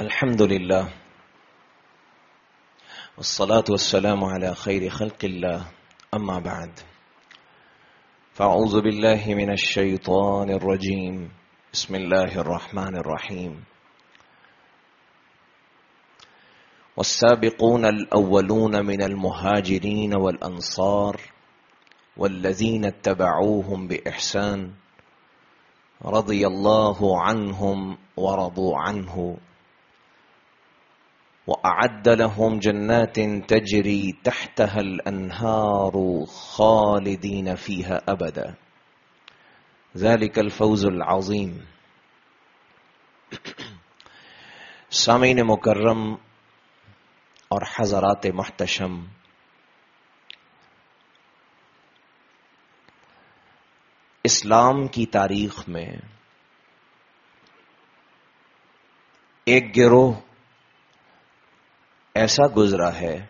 الحمد لله والصلاة والسلام على خير خلق الله. أما بعد فأعوذ بالله من الشيطان الرجيم. بسم الله الرحمن الرحيم. والسابقون الأولون من المهاجرين والأنصار والذين اتبعوهم بإحسان رضي الله عنهم ورضوا عنه. وأعد لهم جنات تجري تحتها الأنهار خالدين فيها أبدا. ذلك الفوز العظيم. سامعین مکرم اور حضرات محتشم اسلام کی تاریخ میں ایک گروہ ایسا گزرا ہے۔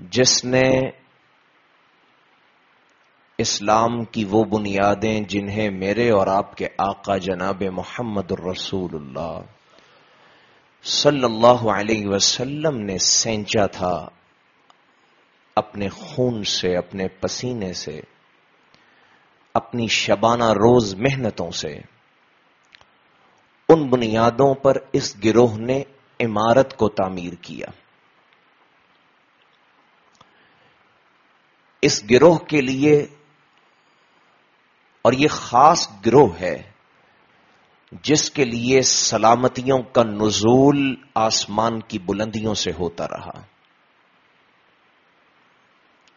جس نے اسلام کی وہ بنیادیں جنہیں میرے اور آپ کے آقا جناب محمد الرسول اللہ صلی اللہ علیہ وسلم نے سینچا تھا اپنے خون سے، اپنے پسینے سے، اپنی شبانہ روز محنتوں سے۔ ان بنیادوں پر اس گروہ نے عمارت کو تعمیر کیا۔ اس گروہ کے لیے اور یہ خاص گروہ ہے جس کے لیے سلامتیوں کا نزول آسمان کی بلندیوں سے ہوتا رہا۔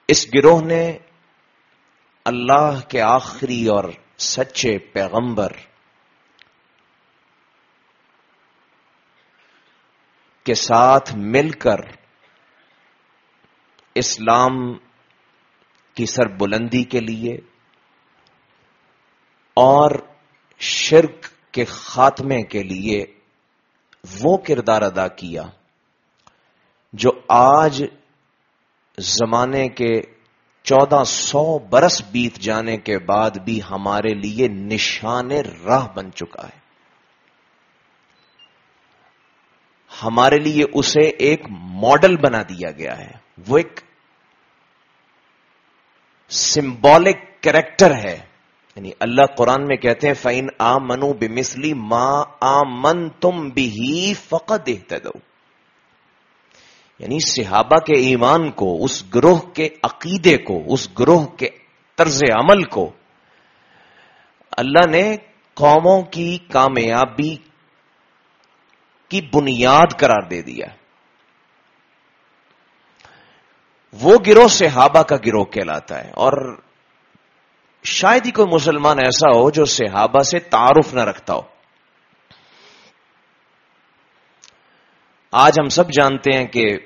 اس گروہ نے اللہ کے آخری اور سچے پیغمبر کے ساتھ مل کر اسلام کی سر بلندی کے لیے اور شرک کے خاتمے کے لیے وہ کردار ادا کیا جو آج زمانے کے چودہ سو برس بیت جانے کے بعد بھی ہمارے لیے نشان راہ بن چکا ہے۔ ہمارے لیے اسے ایک ماڈل بنا دیا گیا ہے۔ وہ ایک سمبولک کریکٹر ہے۔ یعنی اللہ قرآن میں کہتے ہیں فائن آ منو بسلی ماں آ من تم بھی فقط دو یعنی صحابہ کے ایمان کو، اس گروہ کے عقیدے کو، اس گروہ کے طرز عمل کو، اللہ نے قوموں کی کامیابی کی بنیاد قرار دے دیا۔ وہ گروہ صحابہ کا گروہ کہلاتا ہے اور شاید ہی کوئی مسلمان ایسا ہو جو صحابہ سے تعارف نہ رکھتا ہو۔ آج ہم سب جانتے ہیں کہ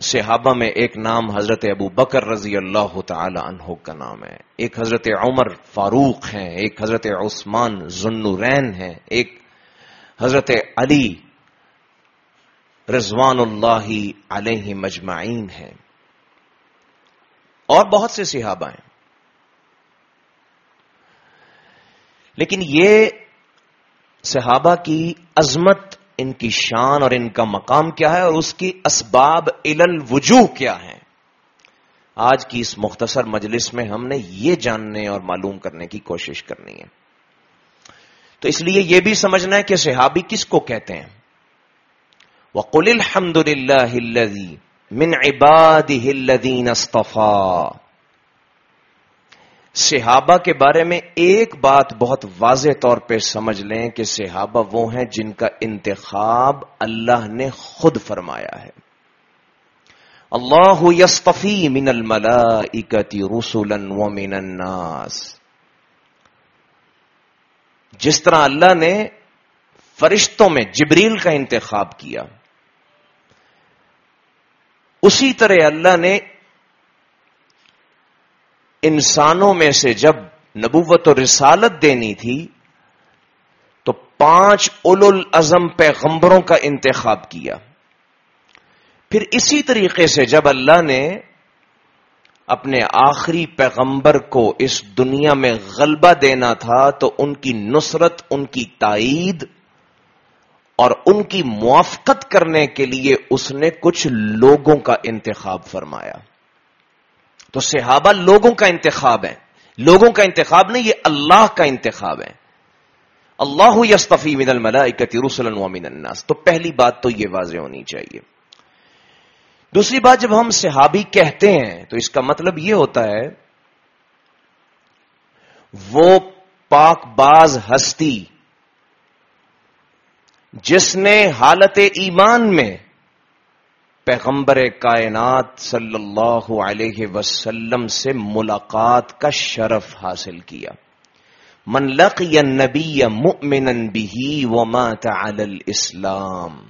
صحابہ میں ایک نام حضرت ابو بکر رضی اللہ تعالی عنہ کا نام ہے۔ ایک حضرت عمر فاروق ہیں، ایک حضرت عثمان ذنورین ہیں، ایک حضرت علی رضوان اللہ علیہ مجمعین ہیں۔ اور بہت سے صحابہ ہیں۔ لیکن یہ صحابہ کی عظمت، ان کی شان اور ان کا مقام کیا ہے اور اس کی اسباب علل وجوہ کیا ہے آج کی اس مختصر مجلس میں ہم نے یہ جاننے اور معلوم کرنے کی کوشش کرنی ہے۔ تو اس لیے یہ بھی سمجھنا ہے کہ صحابی کس کو کہتے ہیں؟ وقل الحمد للہ من عباد الذین اصطفا صحابہ کے بارے میں ایک بات بہت واضح طور پہ سمجھ لیں کہ صحابہ وہ ہیں جن کا انتخاب اللہ نے خود فرمایا ہے. اللہ یستفی من الملائکتی رسولا ومن الناس. جس طرح اللہ نے فرشتوں میں جبریل کا انتخاب کیا اسی طرح اللہ نے انسانوں میں سے جب نبوت و رسالت دینی تھی، تو پانچ اول الازم پیغمبروں کا انتخاب کیا۔ پھر اسی طریقے سے جب اللہ نے اپنے آخری پیغمبر کو اس دنیا میں غلبہ دینا تھا، تو ان کی نصرت، ان کی تائید اور ان کی موافقت کرنے کے لیے اس نے کچھ لوگوں کا انتخاب فرمایا۔ تو صحابہ لوگوں کا انتخاب ہے۔ لوگوں کا انتخاب نہیں، یہ اللہ کا انتخاب ہے۔ اللہ یستفی من الملائکتی رسلا ومن الناس۔ تو پہلی بات تو یہ واضح ہونی چاہیے۔ دوسری بات جب ہم صحابی کہتے ہیں، تو اس کا مطلب یہ ہوتا ہے، وہ پاک باز ہستی جس نے حالت ایمان میں پیغمبر کائنات صلی اللہ علیہ وسلم سے ملاقات کا شرف حاصل کیا۔ من لقی النبی مؤمنا به ومات علی الاسلام۔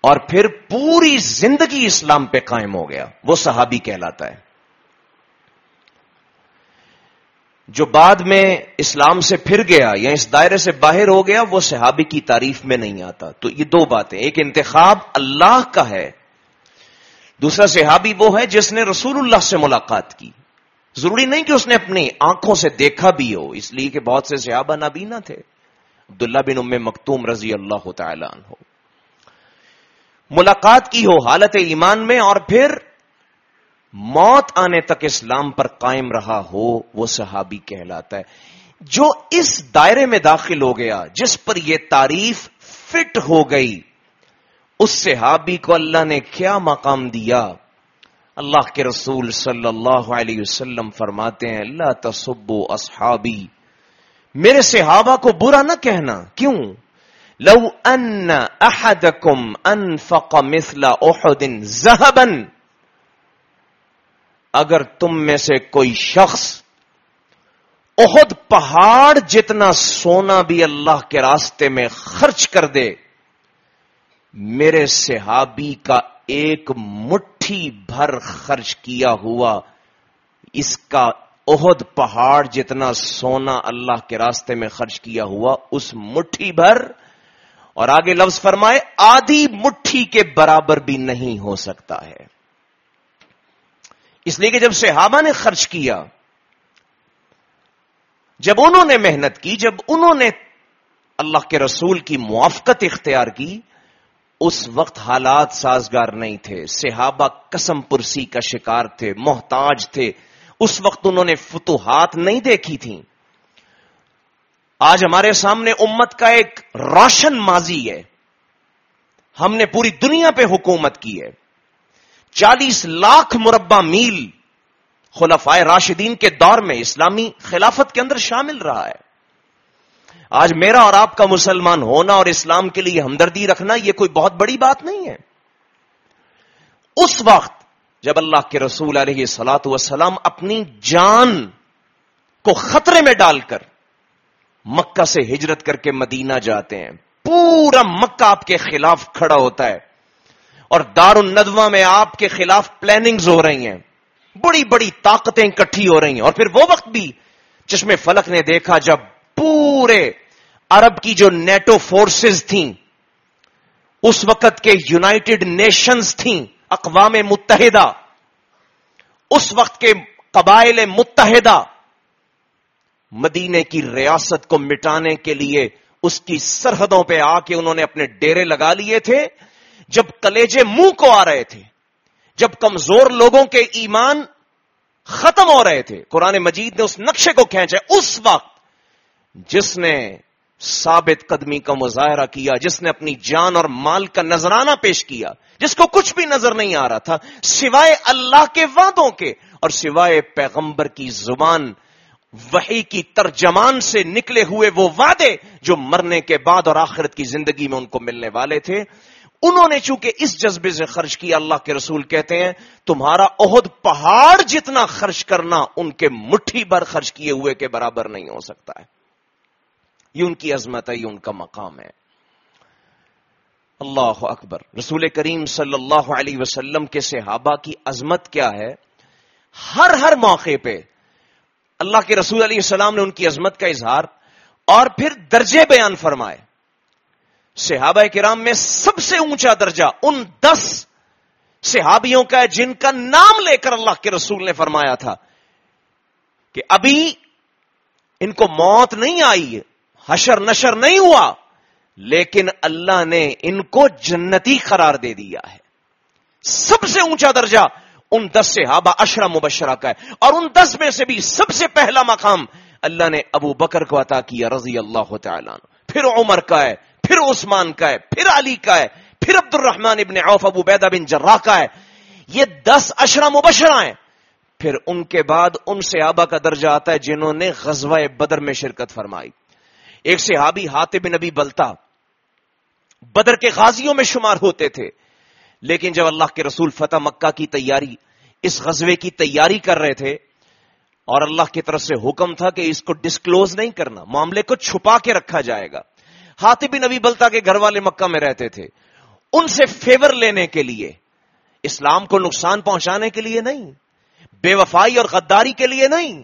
اور پھر پوری زندگی اسلام پہ قائم ہو گیا۔ وہ صحابی کہلاتا ہے۔ جو بعد میں اسلام سے پھر گیا یا اس دائرے سے باہر ہو گیا، وہ صحابی کی تعریف میں نہیں آتا۔ تو یہ دو باتیں، ایک انتخاب اللہ کا ہے، دوسرا صحابی وہ ہے جس نے رسول اللہ سے ملاقات کی۔ ضروری نہیں کہ اس نے اپنی آنکھوں سے دیکھا بھی ہو، اس لیے کہ بہت سے صحابہ نبینا تھے۔ عبداللہ بن ام مکتوم رضی اللہ تعالیٰ عنہ۔ ملاقات کی ہو، حالت ایمان میں اور پھر موت آنے تک اسلام پر قائم رہا ہو، وہ صحابی کہلاتا ہے۔ جو اس دائرے میں داخل ہو گیا، جس پر یہ تعریف فٹ ہو گئی، اس صحابی کو اللہ نے کیا مقام دیا؟ اللہ کے رسول صلی اللہ علیہ وسلم فرماتے ہیں اللہ تصبو اصحابی۔ میرے صحابہ کو برا نہ کہنا۔ کیوں؟ لو ان احدکم انفق مثل احد ذهبا اگر تم میں سے کوئی شخص احد پہاڑ جتنا سونا بھی اللہ کے راستے میں خرچ کر دے، میرے صحابی کا ایک مٹھی بھر خرچ کیا ہوا، اس کا عہد پہاڑ جتنا سونا اللہ کے راستے میں خرچ کیا ہوا، اس مٹھی بھر، اور آگے لفظ فرمائے، آدھی مٹھی کے برابر بھی نہیں ہو سکتا ہے۔ اس لیے کہ جب صحابہ نے خرچ کیا، جب انہوں نے محنت کی، جب انہوں نے اللہ کے رسول کی موافقت اختیار کی، اس وقت حالات سازگار نہیں تھے۔ صحابہ قسم پرسی کا شکار تھے، محتاج تھے۔ اس وقت انہوں نے فتوحات نہیں دیکھی تھیں۔ آج ہمارے سامنے امت کا ایک روشن ماضی ہے۔ ہم نے پوری دنیا پہ حکومت کی ہے۔ چالیس لاکھ مربع میل خلفائے راشدین کے دور میں اسلامی خلافت کے اندر شامل رہا ہے۔ آج میرا اور آپ کا مسلمان ہونا اور اسلام کے لیے ہمدردی رکھنا یہ کوئی بہت بڑی بات نہیں ہے۔ اس وقت جب اللہ کے رسول علیہ سلاۃ وسلام اپنی جان کو خطرے میں ڈال کر مکہ سے ہجرت کر کے مدینہ جاتے ہیں، پورا مکہ آپ کے خلاف کھڑا ہوتا ہے۔ اور دار الندوہ میں آپ کے خلاف پلاننگز ہو رہی ہیں۔ بڑی بڑی طاقتیں اکٹھی ہو رہی ہیں۔ اور پھر وہ وقت بھی چشم فلک نے دیکھا جب پورے عرب کی جو نیٹو فورسز تھیں، اس وقت کے یونائٹڈ نیشنز تھیں، اقوام متحدہ، اس وقت کے قبائل متحدہ، مدینے کی ریاست کو مٹانے کے لیے اس کی سرحدوں پہ آ کے انہوں نے اپنے ڈیرے لگا لیے تھے۔ جب کلیجے منہ کو آ رہے تھے، جب کمزور لوگوں کے ایمان ختم ہو رہے تھے، قرآن مجید نے اس نقشے کو کھینچا، اس وقت جس نے ثابت قدمی کا مظاہرہ کیا، جس نے اپنی جان اور مال کا نذرانہ پیش کیا، جس کو کچھ بھی نظر نہیں آ رہا تھا، سوائے اللہ کے وعدوں کے اور سوائے پیغمبر کی زبان وہی کی ترجمان سے نکلے ہوئے وہ وعدے جو مرنے کے بعد اور آخرت کی زندگی میں ان کو ملنے والے تھے۔ انہوں نے چونکہ اس جذبے سے خرچ کیا اللہ کے رسول کہتے ہیں، تمہارا عہد پہاڑ جتنا خرچ کرنا، ان کے مٹھی بھر خرچ کیے ہوئے کے برابر نہیں ہو سکتا ہے۔ یہ ان کی عظمت ہے، یہ ان کا مقام ہے۔ اللہ اکبر۔ رسول کریم صلی اللہ علیہ وسلم کے صحابہ کی عظمت کیا ہے؟ ہر ہر موقع پہ اللہ کے رسول علیہ السلام نے ان کی عظمت کا اظہار اور پھر درجے بیان فرمائے۔ صحابہ کرام میں سب سے اونچا درجہ ان دس صحابیوں کا ہے جن کا نام لے کر اللہ کے رسول نے فرمایا تھا کہ ابھی ان کو موت نہیں آئی، حشر نشر نہیں ہوا، لیکن اللہ نے ان کو جنتی قرار دے دیا ہے۔ سب سے اونچا درجہ ان دس سے ہابا اشرا مبشرہ کا ہے۔ اور ان دس میں سے بھی سب سے پہلا مقام اللہ نے ابو بکر کو عطا کیا رضی اللہ تعالیٰ پھر عمر کا ہے۔ پھر عثمان کا ہے، پھر علی کا ہے، پھر عبد الرحمان ابن عوف، ابو بیدہ بن جرا کا ہے۔ یہ دس اشرا مبشرہ ہیں۔ پھر ان کے بعد ان صحابہ کا درجہ آتا ہے جنہوں نے غزوہ بدر میں شرکت فرمائی۔ ایک صحابی ہاتھ نبی بلتا بدر کے غازیوں میں شمار ہوتے تھے۔ لیکن جب اللہ کے رسول فتح مکہ کی تیاری، اس غزوے کی تیاری کر رہے تھے، اور اللہ کی طرف سے حکم تھا کہ اس کو ڈسکلوز نہیں کرنا، معاملے کو چھپا کے رکھا جائے گا۔ ہاتھ نبی بلتا کے گھر والے مکہ میں رہتے تھے۔ ان سے فیور لینے کے لیے، اسلام کو نقصان پہنچانے کے لیے نہیں، بے وفائی اور غداری کے لیے نہیں،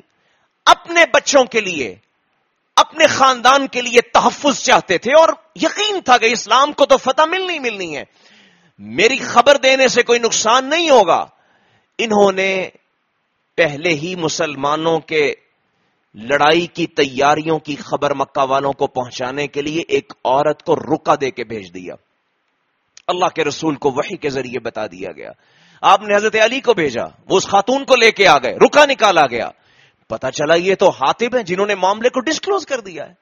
اپنے بچوں کے لیے، اپنے خاندان کے لیے تحفظ چاہتے تھے اور یقین تھا کہ اسلام کو تو فتح ملنی ملنی ہے۔ میری خبر دینے سے کوئی نقصان نہیں ہوگا۔ انہوں نے پہلے ہی مسلمانوں کے لڑائی کی تیاریوں کی خبر مکہ والوں کو پہنچانے کے لیے ایک عورت کو رکا دے کے بھیج دیا۔ اللہ کے رسول کو وہی کے ذریعے بتا دیا گیا۔ آپ نے حضرت علی کو بھیجا، وہ اس خاتون کو لے کے آ گئے، رکا نکالا گیا۔ پتا چلا یہ تو ہاتب ہیں جنہوں نے معاملے کو ڈسکلوز کر دیا ہے۔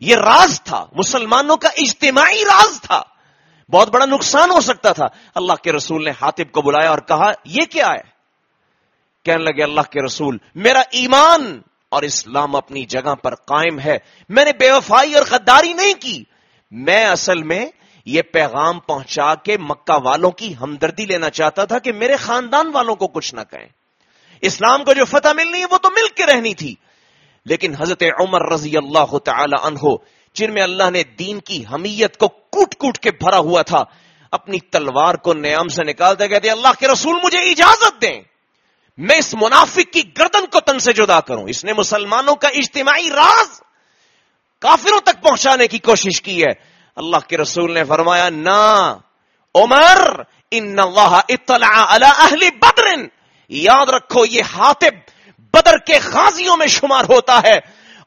یہ راز تھا، مسلمانوں کا اجتماعی راز تھا۔ بہت بڑا نقصان ہو سکتا تھا۔ اللہ کے رسول نے ہاتب کو بلایا اور کہا، یہ کیا ہے؟ کہنے لگے، اللہ کے رسول، میرا ایمان اور اسلام اپنی جگہ پر قائم ہے۔ میں نے بے وفائی اور غداری نہیں کی۔ میں اصل میں یہ پیغام پہنچا کے مکہ والوں کی ہمدردی لینا چاہتا تھا کہ میرے خاندان والوں کو کچھ نہ کہیں۔ اسلام کو جو فتح ملنی ہے وہ تو مل کے رہنی تھی۔ لیکن حضرت عمر رضی اللہ تعالی عنہ، جن میں اللہ نے دین کی حمیت کو کوٹ کوٹ کے بھرا ہوا تھا، اپنی تلوار کو نیام سے نکالتے کہتے اللہ کے رسول مجھے اجازت دیں۔ میں اس منافق کی گردن کو تن سے جدا کروں۔ اس نے مسلمانوں کا اجتماعی راز کافروں تک پہنچانے کی کوشش کی ہے۔ اللہ کے رسول نے فرمایا، نا، عمر، ان اللہ اطلع علی اہل بدر۔ یاد رکھو، یہ حاطب بدر کے غازیوں میں شمار ہوتا ہے۔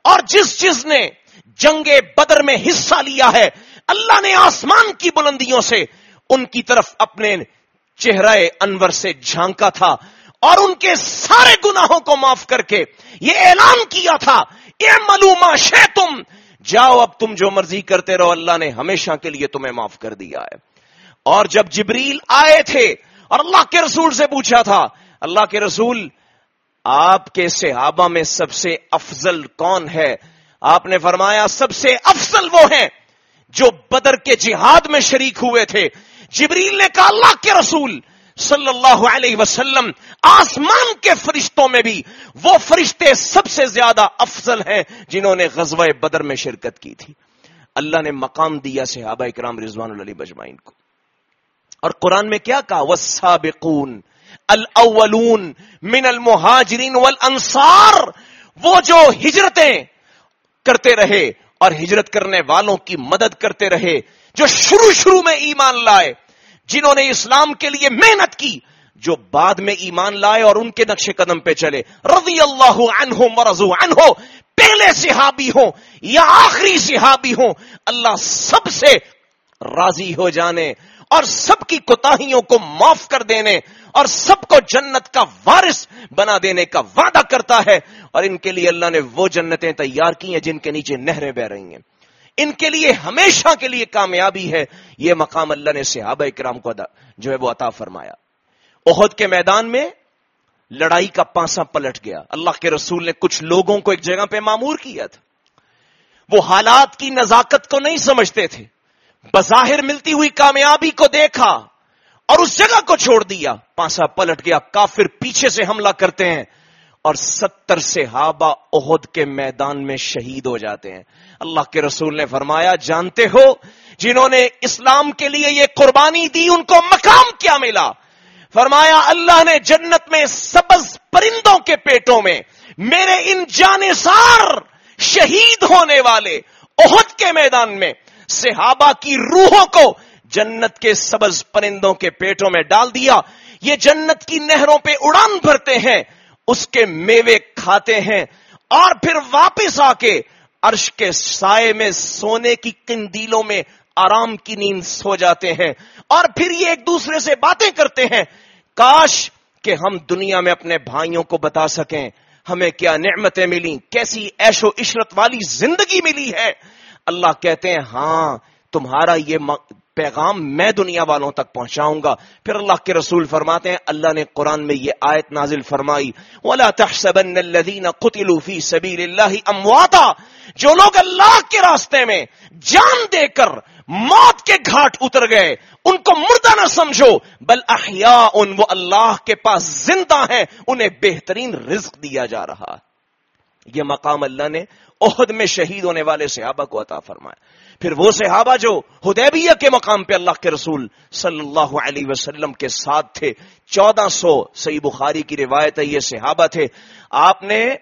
اور جس جس نے جنگ بدر میں حصہ لیا ہے، اللہ نے آسمان کی بلندیوں سے ان کی طرف اپنے چہرہ انور سے جھانکا تھا۔ اور ان کے سارے گناہوں کو معاف کر کے یہ اعلان کیا تھا، اے ملوما شے تم؟ جاؤ اب تم جو مرضی کرتے رہو، اللہ نے ہمیشہ کے لیے تمہیں معاف کر دیا ہے۔ اور جب جبریل آئے تھے اور اللہ کے رسول سے پوچھا تھا، اللہ کے رسول، آپ کے صحابہ میں سب سے افضل کون ہے؟ آپ نے فرمایا، سب سے افضل وہ ہیں جو بدر کے جہاد میں شریک ہوئے تھے۔ جبریل نے کہا، اللہ کے رسول صلی اللہ علیہ وسلم، آسمان کے فرشتوں میں بھی وہ فرشتے سب سے زیادہ افضل ہیں جنہوں نے غزوہ بدر میں شرکت کی تھی۔ اللہ نے مقام دیا صحابہ اکرام رضوان علی بجمائن کو۔ اور قرآن میں کیا کہا؟ والسابقون الاولون من المہاجرین والانصار وہ جو ہجرتیں کرتے رہے اور ہجرت کرنے والوں کی مدد کرتے رہے، جو شروع شروع میں ایمان لائے جنہوں نے اسلام کے لیے محنت کی، جو بعد میں ایمان لائے اور ان کے نقش قدم پہ چلے۔ رضی اللہ عنہ مرضو عنہ، پہلے صحابی ہوں یا آخری صحابی ہوں، اللہ سب سے راضی ہو جانے اور سب کی کوتاہیوں کو معاف کر دینے اور سب کو جنت کا وارث بنا دینے کا وعدہ کرتا ہے۔ اور ان کے لیے اللہ نے وہ جنتیں تیار کی ہیں جن کے نیچے نہریں بہ رہی ہیں۔ ان کے لیے ہمیشہ کے لیے کامیابی ہے۔ یہ مقام اللہ نے صحابہ اکرام کو جو ہے وہ عطا فرمایا۔ عہد کے میدان میں لڑائی کا پانسا پلٹ گیا۔ اللہ کے رسول نے کچھ لوگوں کو ایک جگہ پہ معمور کیا تھا۔ وہ حالات کی نزاکت کو نہیں سمجھتے تھے۔ بظاہر ملتی ہوئی کامیابی کو دیکھا اور اس جگہ کو چھوڑ دیا۔ پانسا پلٹ گیا۔ کافر پیچھے سے حملہ کرتے ہیں۔ اور ستر سے ہابا عہد کے میدان میں شہید ہو جاتے ہیں۔ اللہ کے رسول نے فرمایا، جانتے ہو، جنہوں نے اسلام کے لیے یہ قربانی دی، ان کو مقام کیا ملا؟ فرمایا، اللہ نے جنت میں سبز پرندوں کے پیٹوں میں میرے ان جانسار شہید ہونے والے عہد کے میدان میں صحابہ کی روحوں کو جنت کے سبز پرندوں کے پیٹوں میں ڈال دیا۔ یہ جنت کی نہروں پہ اڑان بھرتے ہیں۔ اس کے میوے کھاتے ہیں اور پھر واپس آ کے عرش کے سائے میں سونے کی کندیلوں میں آرام کی نیند سو جاتے ہیں اور پھر یہ ایک دوسرے سے باتیں کرتے ہیں۔ کاش کہ ہم دنیا میں اپنے بھائیوں کو بتا سکیں۔ ہمیں کیا نعمتیں ملی کیسی ایش و عشرت والی زندگی ملی ہے؟ اللہ کہتے ہیں ہاں تمہارا یہ پیغام میں دنیا والوں تک پہنچاؤں گا۔ پھر اللہ کے رسول فرماتے ہیں، اللہ نے قرآن میں یہ آیت نازل فرمائی، ولا تحسبن الذين قتلوا في سبيل الله امواتا جو لوگ اللہ کے راستے میں جان دے کر موت کے گھاٹ اتر گئے، ان کو مردہ نہ سمجھو، بل احیاء ان وہ اللہ کے پاس زندہ ہیں، انہیں بہترین رزق دیا جا رہا۔ یہ مقام اللہ نے عہد میں شہید ہونے والے صحابہ کو عطا فرمایا پھر وہ صحابہ جو حدیبیہ کے مقام پہ اللہ کے رسول صلی اللہ علیہ وسلم کے ساتھ تھے، چودہ سو سی بخاری کی روایت ہے، یہ صحابہ تھے۔ آپ نے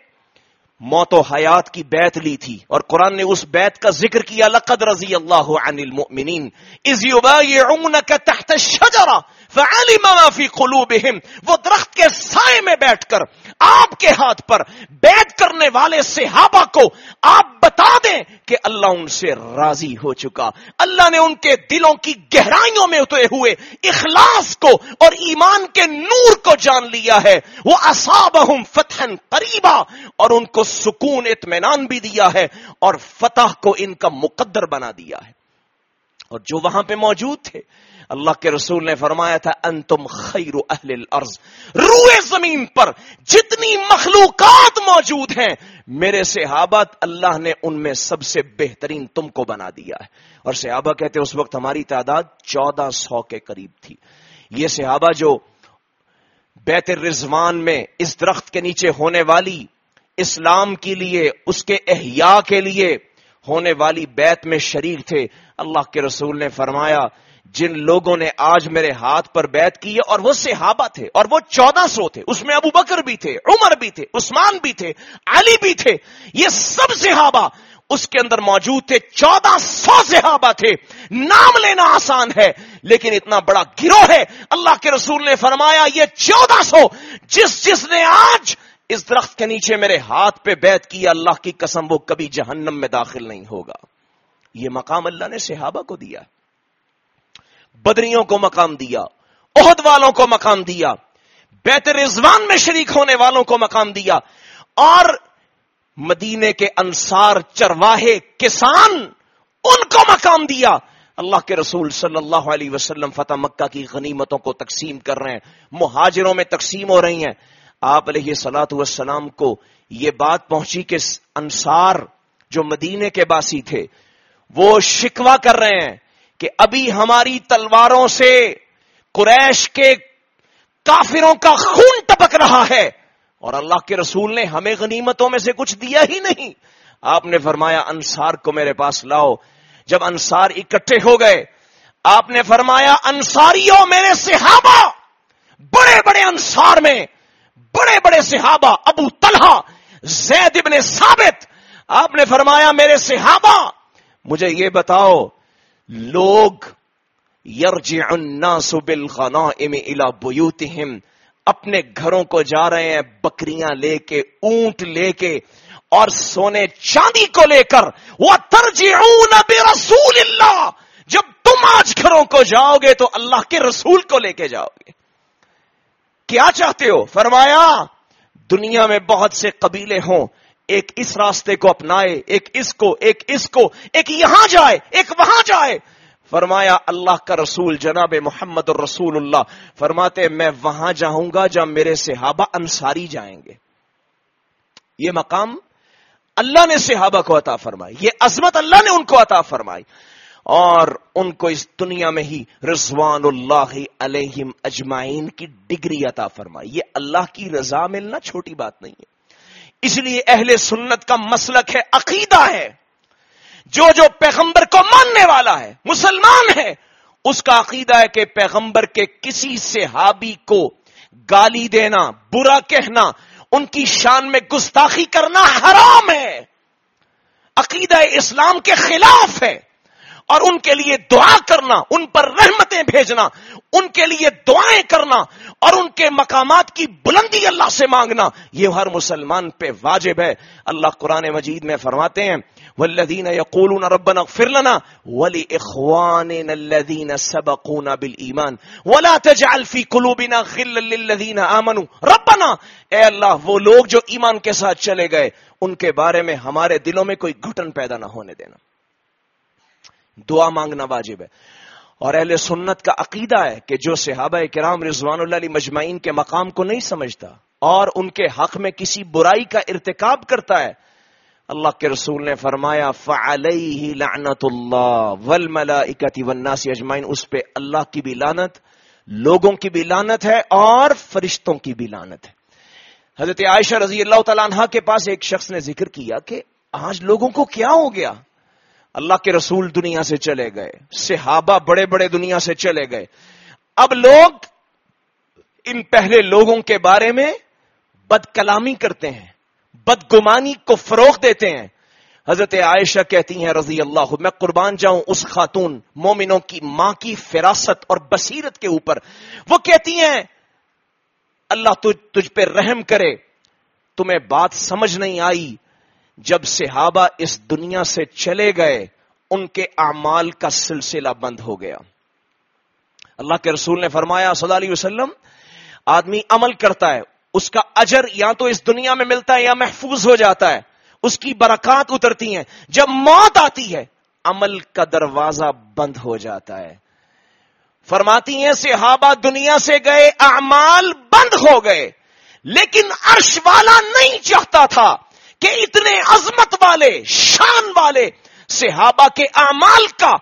موت و حیات کی بیت لی تھی اور قرآن نے اس بیت کا ذکر کیا، لقد رضی اللہ عن المؤمنین، اذ یبایعونک تحت الشجرہ فعلم ما فی قلوبہم وہ درخت کے سائے میں بیٹھ کر آپ کے ہاتھ پر بیت کرنے والے صحابہ کو آپ بتا دیں کہ اللہ ان سے راضی ہو چکا۔ اللہ نے ان کے دلوں کی گہرائیوں میں اترے ہوئے اخلاص کو اور ایمان کے نور کو جان لیا ہے۔ وہ اصابہم فتحن قریبا اور ان کو سکون اطمینان بھی دیا ہے اور فتح کو ان کا مقدر بنا دیا ہے۔ اور جو وہاں پہ موجود تھے اللہ کے رسول نے فرمایا تھا، انتم خیر اہل الارض۔ روئے زمین پر جتنی مخلوقات موجود ہیں، میرے صحابت اللہ نے ان میں سب سے بہترین تم کو بنا دیا ہے۔ اور صحابہ کہتے اس وقت ہماری تعداد چودہ سو کے قریب تھی۔ یہ صحابہ جو بیت رضوان میں اس درخت کے نیچے ہونے والی اسلام کے لیے، اس کے احیاء کے لیے ہونے والی بیت میں شریک تھے، اللہ کے رسول نے فرمایا جن لوگوں نے آج میرے ہاتھ پر بیت کی ہے اور وہ صحابہ تھے اور وہ چودہ سو تھے، اس میں ابو بکر بھی تھے، عمر بھی تھے، عثمان بھی تھے، علی بھی تھے، یہ سب صحابہ اس کے اندر موجود تھے۔ چودہ سو صحابہ تھے۔ نام لینا آسان ہے، لیکن اتنا بڑا گروہ ہے۔ اللہ کے رسول نے فرمایا، یہ چودہ سو جس جس نے آج اس درخت کے نیچے میرے ہاتھ پہ بیت کیا اللہ کی قسم وہ کبھی جہنم میں داخل نہیں ہوگا۔ یہ مقام اللہ نے صحابہ کو دیا بدریوں کو مقام دیا، عہد والوں کو مقام دیا، بیت رضوان میں شریک ہونے والوں کو مقام دیا، اور مدینے کے انصار، چرواہے، کسان، ان کو مقام دیا۔ اللہ کے رسول صلی اللہ علیہ وسلم فتح مکہ کی غنیمتوں کو تقسیم کر رہے ہیں، مہاجروں میں تقسیم ہو رہی ہیں۔ آپ علیہ سلاۃ والسلام کو یہ بات پہنچی کہ انصار جو مدینے کے باسی تھے، وہ شکوا کر رہے ہیں۔ کہ ابھی ہماری تلواروں سے قریش کے کافروں کا خون ٹپک رہا ہے اور اللہ کے رسول نے ہمیں غنیمتوں میں سے کچھ دیا ہی نہیں۔ آپ نے فرمایا، انصار کو میرے پاس لاؤ۔ جب انصار اکٹھے ہو گئے، آپ نے فرمایا، انصاریوں میرے صحابہ، بڑے بڑے انصار میں، بڑے بڑے صحابہ، ابو طلحہ، زید ابن ثابت، آپ نے فرمایا، میرے صحابہ، مجھے یہ بتاؤ لوگ یرجع الناس بالغنائم الى بیوتہم، اپنے گھروں کو جا رہے ہیں، بکریاں لے کے، اونٹ لے کے، اور سونے چاندی کو لے کر وہ ترجعون برسول اللہ جب تم آج گھروں کو جاؤ گے تو اللہ کے رسول کو لے کے جاؤ گے۔ کیا چاہتے ہو؟ فرمایا، دنیا میں بہت سے قبیلے ہوں ایک اس راستے کو اپنائے، ایک اس کو، ایک اس کو، ایک یہاں جائے، ایک وہاں جائے۔ فرمایا اللہ کا رسول جناب محمد الرسول اللہ۔ فرماتے میں وہاں جاؤں گا جب میرے صحابہ انصاری جائیں گے۔ یہ مقام اللہ نے صحابہ کو عطا فرمائی، یہ عظمت اللہ نے ان کو عطا فرمائی۔ اور ان کو اس دنیا میں ہی رضوان اللہ علیہم اجمائین کی ڈگری عطا فرمائی۔ یہ اللہ کی رضا ملنا چھوٹی بات نہیں ہے۔ اس لیے اہل سنت کا مسلک ہے، عقیدہ ہے۔ جو جو پیغمبر کو ماننے والا ہے، مسلمان ہے، اس کا عقیدہ ہے کہ پیغمبر کے کسی صحابی کو گالی دینا، برا کہنا، ان کی شان میں گستاخی کرنا حرام ہے۔ عقیدہ اسلام کے خلاف ہے۔ اور ان کے لیے دعا کرنا، ان پر رحمتیں بھیجنا، ان کے لیے دعائیں کرنا اور ان کے مقامات کی بلندی اللہ سے مانگنا، یہ ہر مسلمان پہ واجب ہے۔ اللہ قرآن مجید میں فرماتے ہیں والذین یقولون ربنا اغفر لنا ولإخواننا الذین سبقونا بالایمان ولا تجعل فی قلوبنا غلا للذین آمنوا۔ ربنا، اے اللہ، وہ لوگ جو ایمان کے ساتھ چلے گئے، ان کے بارے میں ہمارے دلوں میں کوئی گھٹن پیدا نہ ہونے دینا۔ دعا مانگنا واجب ہے۔ اور اہل سنت کا عقیدہ ہے کہ جو صحابہ کرام رضوان اللہ علی مجمعین کے مقام کو نہیں سمجھتا اور ان کے حق میں کسی برائی کا ارتکاب کرتا ہے، اللہ کے رسول نے فرمایا فعلیہ لعنت اللہ والملائکت والناس اجمعین۔ اس پہ اللہ کی بھی لانت لوگوں کی بھی لانت ہے اور فرشتوں کی بھی لانت ہے۔ حضرت عائشہ رضی اللہ تعالیٰ عنہ کے پاس ایک شخص نے ذکر کیا کہ آج لوگوں کو کیا ہو گیا؟ اللہ کے رسول دنیا سے چلے گئے، صحابہ بڑے بڑے دنیا سے چلے گئے۔ اب لوگ ان پہلے لوگوں کے بارے میں بد کلامی کرتے ہیں بدگمانی کو فروغ دیتے ہیں۔ حضرت عائشہ کہتی ہیں رضی اللہ، میں قربان جاؤں اس خاتون مومنوں کی ماں کی فراست اور بصیرت کے اوپر۔ وہ کہتی ہیں، اللہ تجھ تجھ پہ رحم کرے، تمہیں بات سمجھ نہیں آئی جب صحابہ اس دنیا سے چلے گئے، ان کے اعمال کا سلسلہ بند ہو گیا۔ اللہ کے رسول نے فرمایا، صلی اللہ علیہ وسلم، آدمی عمل کرتا ہے، اس کا اجر یا تو اس دنیا میں ملتا ہے یا محفوظ ہو جاتا ہے۔ اس کی برکات اترتی ہیں۔ جب موت آتی ہے، عمل کا دروازہ بند ہو جاتا ہے۔ فرماتی ہیں، صحابہ دنیا سے گئے، اعمال بند ہو گئے، لیکن عرش والا نہیں چاہتا تھا۔ کہ اتنے عظمت والے، شان والے صحابہ کے اعمال کا،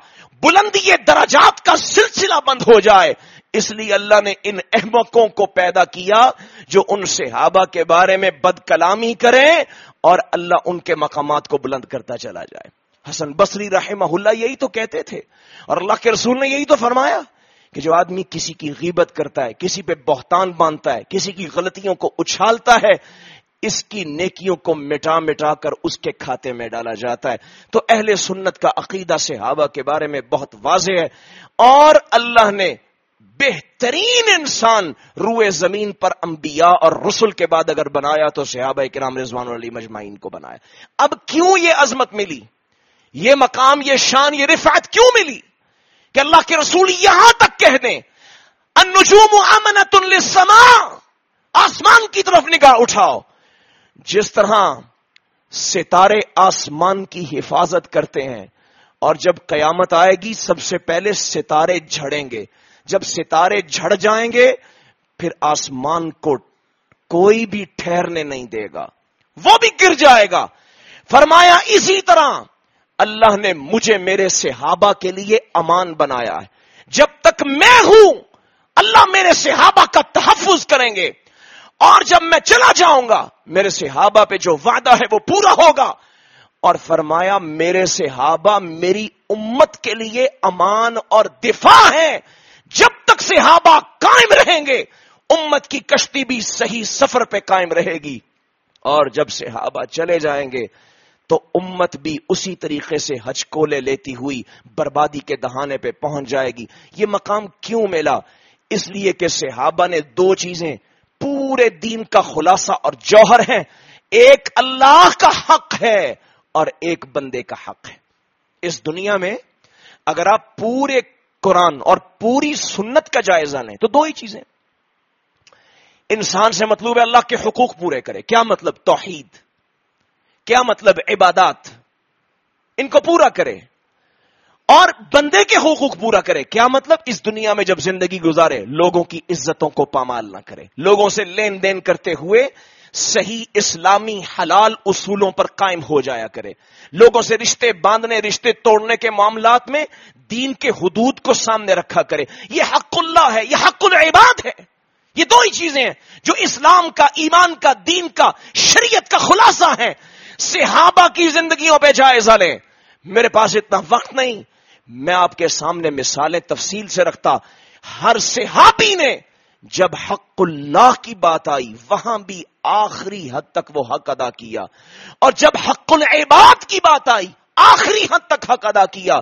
بلندی درجات کا سلسلہ بند ہو جائے۔ اس لیے اللہ نے ان احمقوں کو پیدا کیا جو ان صحابہ کے بارے میں بد کلامی کریں اور اللہ ان کے مقامات کو بلند کرتا چلا جائے۔ حسن بصری رحمہ اللہ یہی تو کہتے تھے اور اللہ کے رسول نے یہی تو فرمایا کہ جو آدمی کسی کی غیبت کرتا ہے، کسی پہ بہتان باندھتا ہے، کسی کی غلطیوں کو اچھالتا ہے اس کی نیکیوں کو مٹا مٹا کر اس کے کھاتے میں ڈالا جاتا ہے۔ تو اہل سنت کا عقیدہ صحابہ کے بارے میں بہت واضح ہے۔ اور اللہ نے بہترین انسان روئے زمین پر انبیاء اور رسل کے بعد اگر بنایا تو صحابہ کرام رضوان علی مجمعین کو بنایا۔ اب کیوں یہ عظمت ملی؟ یہ مقام، یہ شان، یہ رفعت کیوں ملی؟ کہ اللہ کے رسول یہاں تک کہہ دیں، النجوم امنت للسماء، آسمان کی طرف نگاہ اٹھاؤ۔ جس طرح ستارے آسمان کی حفاظت کرتے ہیں، اور جب قیامت آئے گی، سب سے پہلے ستارے جھڑیں گے۔ جب ستارے جھڑ جائیں گے، پھر آسمان کو کوئی بھی ٹھہرنے نہیں دے گا۔ وہ بھی گر جائے گا۔ فرمایا اسی طرح اللہ نے مجھے میرے صحابہ کے لیے امان بنایا ہے۔ جب تک میں ہوں، اللہ میرے صحابہ کا تحفظ کریں گے۔ اور جب میں چلا جاؤں گا، میرے صحابہ پہ جو وعدہ ہے وہ پورا ہوگا۔ اور فرمایا، میرے صحابہ میری امت کے لیے امان اور دفاع ہے۔ جب تک صحابہ قائم رہیں گے، امت کی کشتی بھی صحیح سفر پہ قائم رہے گی۔ اور جب صحابہ چلے جائیں گے، تو امت بھی اسی طریقے سے حج کو لے لیتی ہوئی بربادی کے دہانے پہ پہنچ جائے گی۔ یہ مقام کیوں ملا اس لیے کہ صحابہ نے دو چیزیں پورے دین کا خلاصہ اور جوہر ہیں۔ ایک اللہ کا حق ہے اور ایک بندے کا حق ہے۔ اس دنیا میں اگر آپ پورے قرآن اور پوری سنت کا جائزہ لیں تو دو ہی چیزیں۔ انسان سے مطلوب ہے اللہ کے حقوق پورے کرے۔ کیا مطلب توحید؟ کیا مطلب عبادات؟ ان کو پورا کرے۔ اور بندے کے حقوق پورا کرے. کیا مطلب؟ اس دنیا میں جب زندگی گزارے، لوگوں کی عزتوں کو پامال نہ کرے. لوگوں سے لین دین کرتے ہوئے صحیح اسلامی حلال اصولوں پر قائم ہو جایا کرے. لوگوں سے رشتے باندھنے، رشتے توڑنے کے معاملات میں دین کے حدود کو سامنے رکھا کرے. یہ حق اللہ ہے، یہ حق العباد ہے. یہ دو ہی چیزیں ہیں جو اسلام کا، ایمان کا، دین کا، شریعت کا خلاصہ ہے صحابہ کی زندگیوں پہ جائزہ لیں. میرے پاس اتنا وقت نہیں میں آپ کے سامنے مثالیں تفصیل سے رکھتا، ہر صحابی نے جب حق اللہ کی بات آئی، وہاں بھی آخری حد تک وہ حق ادا کیا۔ اور جب حق العباد کی بات آئی، آخری حد تک حق ادا کیا۔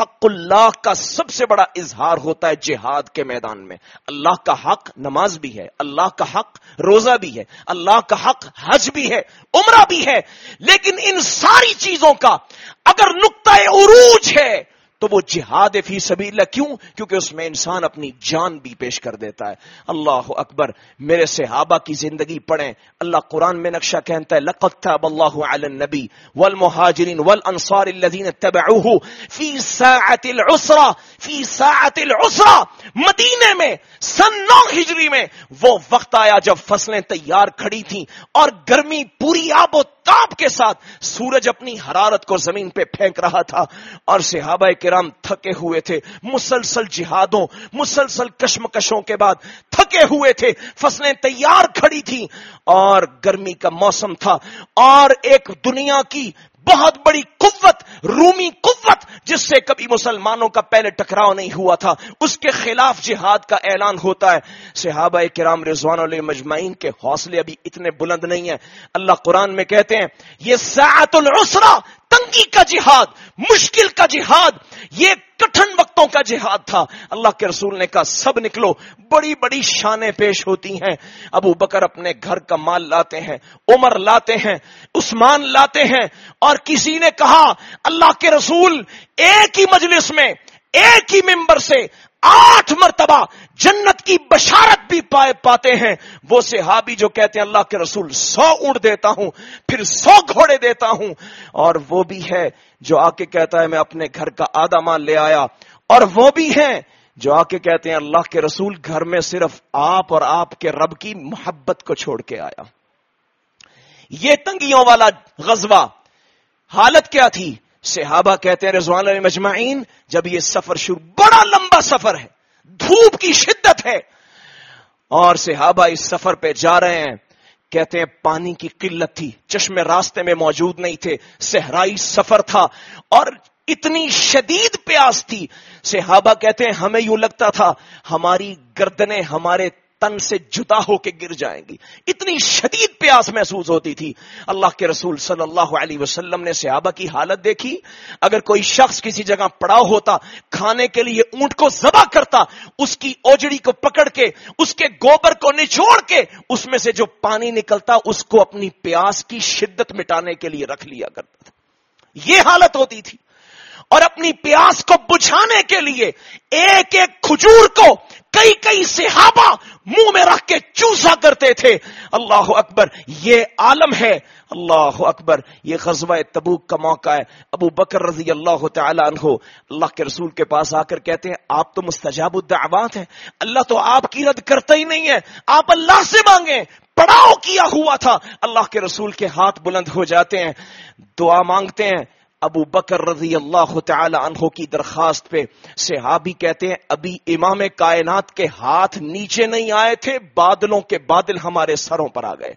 حق اللہ کا سب سے بڑا اظہار ہوتا ہے جہاد کے میدان میں۔ اللہ کا حق نماز بھی ہے، اللہ کا حق روزہ بھی ہے، اللہ کا حق حج بھی ہے، عمرہ بھی ہے۔ لیکن ان ساری چیزوں کا اگر نقطۂ عروج ہے تو وہ جہاد فی سبیل اللہ کیوں؟ کیونکہ اس میں انسان اپنی جان بھی پیش کر دیتا ہے۔ اللہ اکبر، میرے صحابہ کی زندگی پڑھیں۔ اللہ قرآن میں نقشہ کہتا ہے، لقد تاب اللہ علی النبی والمہاجرین والانصار الذین تبعوه فی ساعت العسرہ، فی ساعت العسرہ۔ مدینے میں، سن نو ہجری میں وہ وقت آیا جب فصلیں تیار کھڑی تھیں اور گرمی پوری آب و تاب کے ساتھ سورج اپنی حرارت کو زمین پہ پھینک رہا تھا۔ اور صحابہ کرام تھکے ہوئے تھے۔ مسلسل جہادوں، مسلسل کشمکشوں کے بعد تھکے ہوئے تھے۔ فصلیں تیار کھڑی تھی اور گرمی کا موسم تھا۔ اور ایک دنیا کی بہت بڑی قوت، رومی قوت، جس سے کبھی مسلمانوں کا پہلے ٹکراؤ نہیں ہوا تھا۔ اس کے خلاف جہاد کا اعلان ہوتا ہے۔ صحابہ کرام رضوان علیہ مجمعین کے حوصلے ابھی اتنے بلند نہیں ہیں۔ اللہ قرآن میں کہتے ہیں، یہ سعت العسرہ تنگی کا جہاد، مشکل کا جہاد، یہ کٹھن وقتوں کا جہاد تھا۔ اللہ کے رسول نے کہا، سب نکلو، بڑی بڑی شانیں پیش ہوتی ہیں۔ ابو بکر اپنے گھر کا مال لاتے ہیں، عمر لاتے ہیں، عثمان لاتے ہیں۔ اور کسی نے کہا، اللہ کے رسول ایک ہی مجلس میں، ایک ہی ممبر سے آٹھ مرتبہ جنت کی بشارت بھی پائے پاتے ہیں۔ وہ صحابی جو کہتے ہیں، اللہ کے رسول سو اونٹ دیتا ہوں، پھر سو گھوڑے دیتا ہوں۔ اور وہ بھی ہے جو آ کے کہتا ہے، میں اپنے گھر کا آدھا مال لے آیا۔ اور وہ بھی ہیں جو آ کے کہتے ہیں، اللہ کے رسول گھر میں صرف آپ اور آپ کے رب کی محبت کو چھوڑ کے آیا۔ یہ تنگیوں والا غزوہ حالت کیا تھی؟ صحابہ کہتے ہیں، رضوان علیہ مجمعین، جب یہ سفر شروع، بڑا لمبا سفر ہے، دھوپ کی شدت ہے۔ اور صحابہ اس سفر پہ جا رہے ہیں، کہتے ہیں پانی کی قلت تھی، چشمے راستے میں موجود نہیں تھے، صحرائی سفر تھا، اور اتنی شدید پیاس تھی۔ صحابہ کہتے ہیں، ہمیں یوں لگتا تھا، ہماری گردنیں ہمارے تن سے جدا ہو کے گر جائیں گی۔ اتنی شدید پیاس محسوس ہوتی تھی۔ اللہ کے رسول صلی اللہ علیہ وسلم نے صحابہ کی حالت دیکھی۔ اگر کوئی شخص کسی جگہ پڑا ہوتا، کھانے کے لیے اونٹ کو ذبح کرتا، اس کی اوجڑی کو پکڑ کے، اس کے گوبر کو نچوڑ کے، اس میں سے جو پانی نکلتا، اس کو اپنی پیاس کی شدت مٹانے کے لیے رکھ لیا کرتا تھا۔ یہ حالت ہوتی تھی۔ اور اپنی پیاس کو بجھانے کے لیے ایک ایک کھجور کو کئی کئی صحابہ منہ میں رکھ کے چوسا کرتے تھے۔ اللہ اکبر، یہ عالم ہے۔ اللہ اکبر، یہ غزوہ تبوک کا موقع ہے۔ ابو بکر رضی اللہ تعالی عنہ اللہ کے رسول کے پاس آ کر کہتے ہیں، آپ تو مستجاب الدعوات ہیں۔ اللہ تو آپ کی رد کرتا ہی نہیں ہے۔ آپ اللہ سے مانگیں۔ پڑاؤ کیا ہوا تھا۔ اللہ کے رسول کے ہاتھ بلند ہو جاتے ہیں۔ دعا مانگتے ہیں۔ ابو بکر رضی اللہ تعالی عنہ کی درخواست پہ صحابی کہتے ہیں، ابھی امام کائنات کے ہاتھ نیچے نہیں آئے تھے، بادلوں کے بادل ہمارے سروں پر آ گئے۔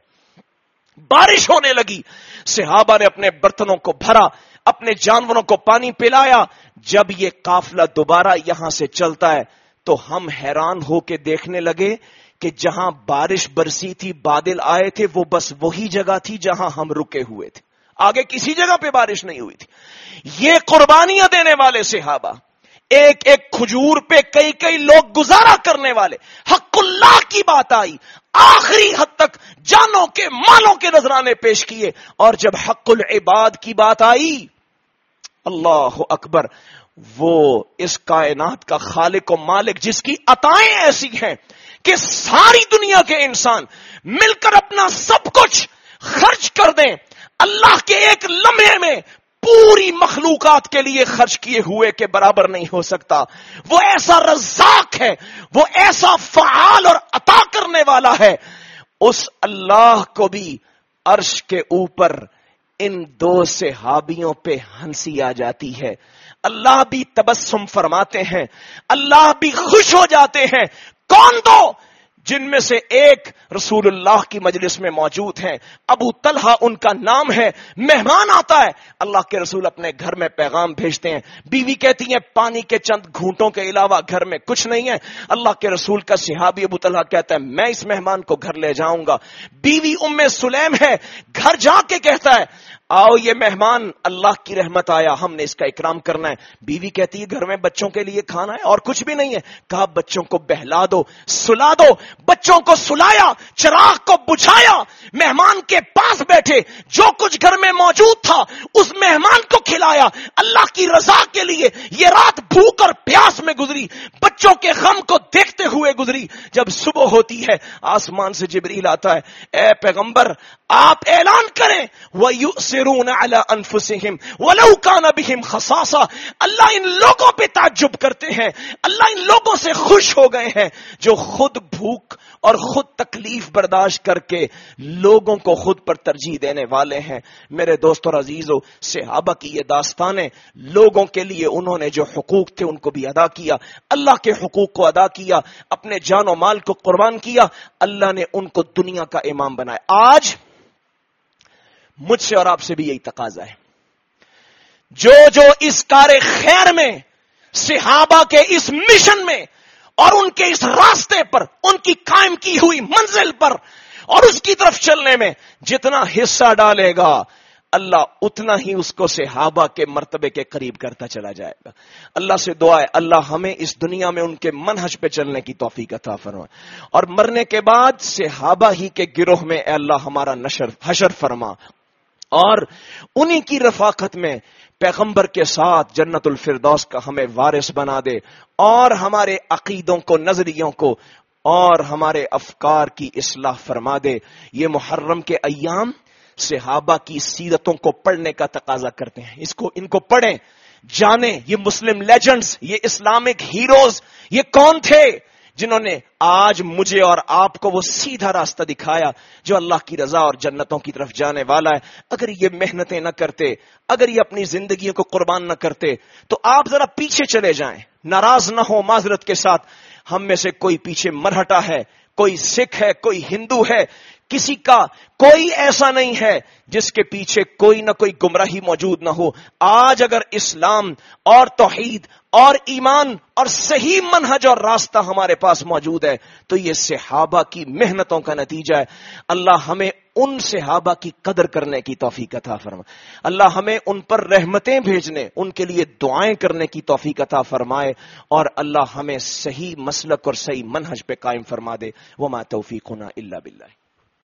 بارش ہونے لگی۔ صحابہ نے اپنے برتنوں کو بھرا، اپنے جانوروں کو پانی پلایا۔ جب یہ قافلہ دوبارہ یہاں سے چلتا ہے تو ہم حیران ہو کے دیکھنے لگے کہ جہاں بارش برسی تھی، بادل آئے تھے، وہ بس وہی جگہ تھی جہاں ہم رکے ہوئے تھے۔ آگے کسی جگہ پہ بارش نہیں ہوئی تھی۔ یہ قربانیاں دینے والے صحابہ، ایک ایک کھجور پہ کئی کئی لوگ گزارا کرنے والے۔ حق اللہ کی بات آئی، آخری حد تک جانوں کے، مالوں کے نذرانے پیش کیے۔ اور جب حق العباد کی بات آئی، اللہ اکبر، وہ اس کائنات کا خالق و مالک، جس کی عطائیں ایسی ہیں کہ ساری دنیا کے انسان مل کر اپنا سب کچھ خرچ کر دیں۔ اللہ کے ایک لمحے میں پوری مخلوقات کے لیے خرچ کیے ہوئے کے برابر نہیں ہو سکتا۔ وہ ایسا رزاق ہے، وہ ایسا فعال اور عطا کرنے والا ہے۔ اس اللہ کو بھی عرش کے اوپر ان دو صحابیوں پہ ہنسی آ جاتی ہے۔ اللہ بھی تبسم فرماتے ہیں، اللہ بھی خوش ہو جاتے ہیں۔ کون دو؟ جن میں سے ایک رسول اللہ کی مجلس میں موجود ہیں۔ ابو طلحہ ان کا نام ہے۔ مہمان آتا ہے۔ اللہ کے رسول اپنے گھر میں پیغام بھیجتے ہیں۔ بیوی کہتی ہیں، پانی کے چند گھونٹوں کے علاوہ گھر میں کچھ نہیں ہے۔ اللہ کے رسول کا صحابی ابو طلحہ کہتا ہے، میں اس مہمان کو گھر لے جاؤں گا۔ بیوی ام سلیم ہے، گھر جا کے کہتا ہے آؤ یہ مہمان اللہ کی رحمت آیا، ہم نے اس کا اکرام کرنا ہے۔ بیوی کہتی ہے، گھر میں بچوں کے لیے کھانا ہے اور کچھ بھی نہیں ہے۔ کہا، بچوں کو بہلا دو، سلا دو۔ بچوں کو سلایا، چراغ کو بجھایا۔ مہمان کے پاس بیٹھے، جو کچھ گھر میں موجود تھا، اس مہمان کو کھلایا۔ اللہ کی رضا کے لیے یہ رات بھوک اور پیاس میں گزری۔ بچوں کے غم کو دیکھتے ہوئے گزری۔ جب صبح ہوتی ہے، آسمان سے جبریل آتا ہے، اے پیغمبر، آپ اعلان کریں۔ وہ یو سرون انفسم ولو کان بہم خساسا اللہ ان لوگوں پہ تعجب کرتے ہیں اللہ ان لوگوں سے خوش ہو گئے ہیں جو خود بھوک اور خود تکلیف برداشت کر کے لوگوں کو خود پر ترجیح دینے والے ہیں میرے دوست اور عزیزو، صحابہ کی یہ داستانیں لوگوں کے لیے انہوں نے جو حقوق تھے ان کو بھی ادا کیا، اللہ کے حقوق کو ادا کیا، اپنے جان و مال کو قربان کیا، اللہ نے ان کو دنیا کا امام بنایا۔ آج مجھ سے اور آپ سے بھی یہی تقاضا ہے۔ جو جو اس کار خیر میں، صحابہ کے اس مشن میں اور ان کے اس راستے پر، ان کی قائم کی ہوئی منزل پر اور اس کی طرف چلنے میں جتنا حصہ ڈالے گا، اللہ اتنا ہی اس کو صحابہ کے مرتبے کے قریب کرتا چلا جائے گا۔ اللہ سے دعا ہے، اللہ ہمیں اس دنیا میں ان کے منحج پہ چلنے کی توفیق عطا فرما اور مرنے کے بعد صحابہ ہی کے گروہ میں، اے اللہ ہمارا نشر، حشر فرما۔ اور انہی کی رفاقت میں پیغمبر کے ساتھ جنت الفردوس کا ہمیں وارث بنا دے اور ہمارے عقیدوں کو، نظریوں کو اور ہمارے افکار کی اصلاح فرما دے۔ یہ محرم کے ایام صحابہ کی سیرتوں کو پڑھنے کا تقاضا کرتے ہیں۔ اس کو، ان کو پڑھیں، جانیں، یہ مسلم لیجنڈز، یہ اسلامک ہیروز، یہ کون تھے؟ جنہوں نے آج مجھے اور آپ کو وہ سیدھا راستہ دکھایا جو اللہ کی رضا اور جنتوں کی طرف جانے والا ہے۔ اگر یہ محنتیں نہ کرتے، اگر یہ اپنی زندگیوں کو قربان نہ کرتے، تو آپ ذرا پیچھے چلے جائیں۔ ناراض نہ ہو معذرت کے ساتھ۔ ہم میں سے کوئی پیچھے مرہٹا ہے، کوئی سکھ ہے، کوئی ہندو ہے، کسی کا کوئی ایسا نہیں ہے جس کے پیچھے کوئی نہ کوئی گمراہی موجود نہ ہو۔ آج اگر اسلام اور توحید اور ایمان اور صحیح منہج اور راستہ ہمارے پاس موجود ہے، تو یہ صحابہ کی محنتوں کا نتیجہ ہے۔ اللہ ہمیں ان صحابہ کی قدر کرنے کی توفیق عطا فرما۔ اللہ ہمیں ان پر رحمتیں بھیجنے، ان کے لیے دعائیں کرنے کی توفیق عطا فرمائے اور اللہ ہمیں صحیح مسلک اور صحیح منہج پہ قائم فرما دے۔ وہ ماں توفیق ہونا اللہ بلّہ